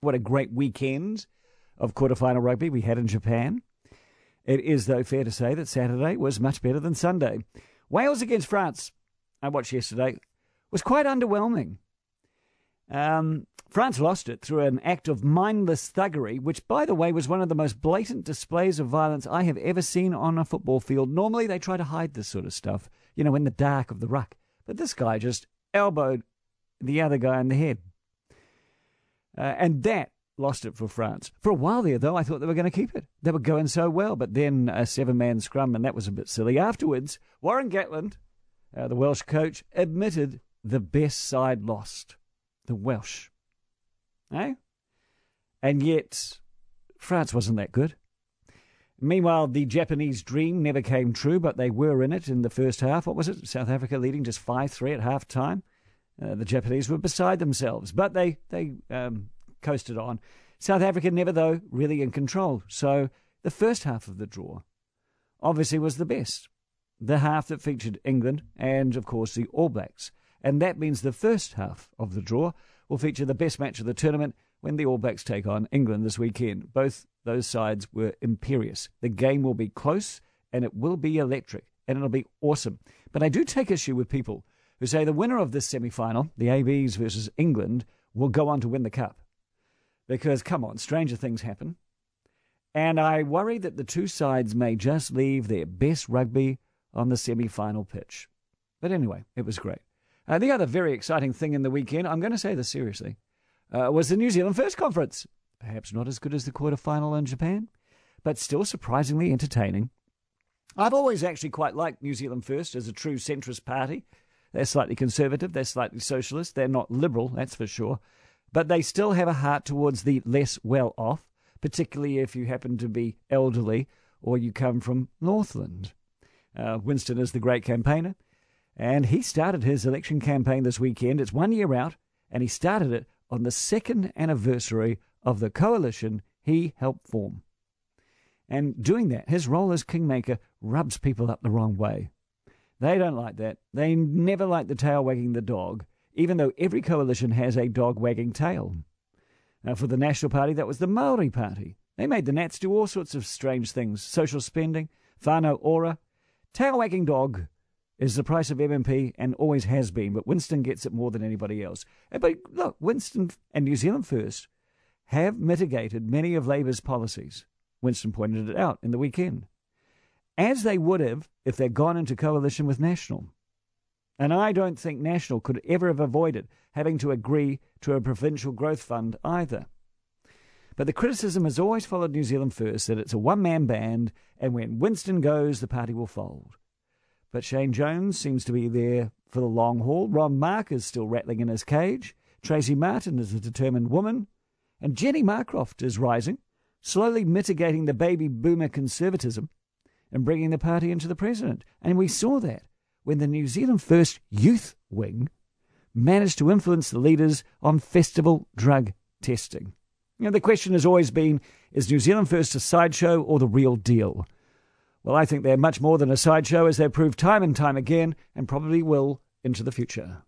What a great weekend of quarterfinal rugby we had in Japan. It is, though, fair to say that Saturday was much better than Sunday. Wales against France, I watched yesterday, was quite underwhelming. Um, France lost it through an act of mindless thuggery, which, by the way, was one of the most blatant displays of violence I have ever seen on a football field. Normally, they try to hide this sort of stuff, you know, in the dark of the ruck. But this guy just elbowed the other guy in the head. Uh, and that lost it for France. For a while there, though, I thought they were going to keep it. They were going so well, but then a seven man scrum, and that was a bit silly. Afterwards, Warren Gatland, uh, the Welsh coach, admitted the best side lost. The Welsh. Eh? And yet, France wasn't that good. Meanwhile, the Japanese dream never came true, but they were in it in the first half. What was it? South Africa leading just 5 3 at half time. Uh, the Japanese were beside themselves, but they, they um, coasted on. South Africa never, though, really in control. So the first half of the draw obviously was the best. The half that featured England and, of course, the All Blacks. And that means the first half of the draw will feature the best match of the tournament when the All Blacks take on England this weekend. Both those sides were imperious. The game will be close and it will be electric and it'll be awesome. But I do take issue with people who say the winner of this semi final, the ABs versus England, will go on to win the Cup. Because, come on, stranger things happen. And I worry that the two sides may just leave their best rugby on the semi final pitch. But anyway, it was great. Uh, the other very exciting thing in the weekend, I'm going to say this seriously, uh, was the New Zealand First Conference. Perhaps not as good as the quarterfinal in Japan, but still surprisingly entertaining. I've always actually quite liked New Zealand First as a true centrist party. They're slightly conservative, they're slightly socialist, they're not liberal, that's for sure. But they still have a heart towards the less well off, particularly if you happen to be elderly or you come from Northland. Uh, Winston is the great campaigner, and he started his election campaign this weekend. It's one year out, and he started it on the second anniversary of the coalition he helped form. And doing that, his role as kingmaker rubs people up the wrong way. They don't like that. They never like the tail wagging the dog, even though every coalition has a dog wagging tail. Now, for the National Party, that was the Maori Party. They made the Nats do all sorts of strange things social spending, whānau ora. Tail wagging dog is the price of MMP and always has been, but Winston gets it more than anybody else. Uh, but look, Winston and New Zealand First have mitigated many of Labour's policies. Winston pointed it out in the weekend as they would have if they'd gone into coalition with National. And I don't think National could ever have avoided having to agree to a provincial growth fund either. But the criticism has always followed New Zealand First that it's a one man band, and when Winston goes, the party will fold. But Shane Jones seems to be there for the long haul. Ron Mark is still rattling in his cage. Tracey Martin is a determined woman. And Jenny Marcroft is rising, slowly mitigating the baby boomer conservatism and bringing the party into the president. And we saw that when the New Zealand First Youth Wing managed to influence the leaders on festival drug testing. You know, the question has always been is New Zealand First a sideshow or the real deal? Well, I think they're much more than a sideshow, as they've proved time and time again, and probably will into the future.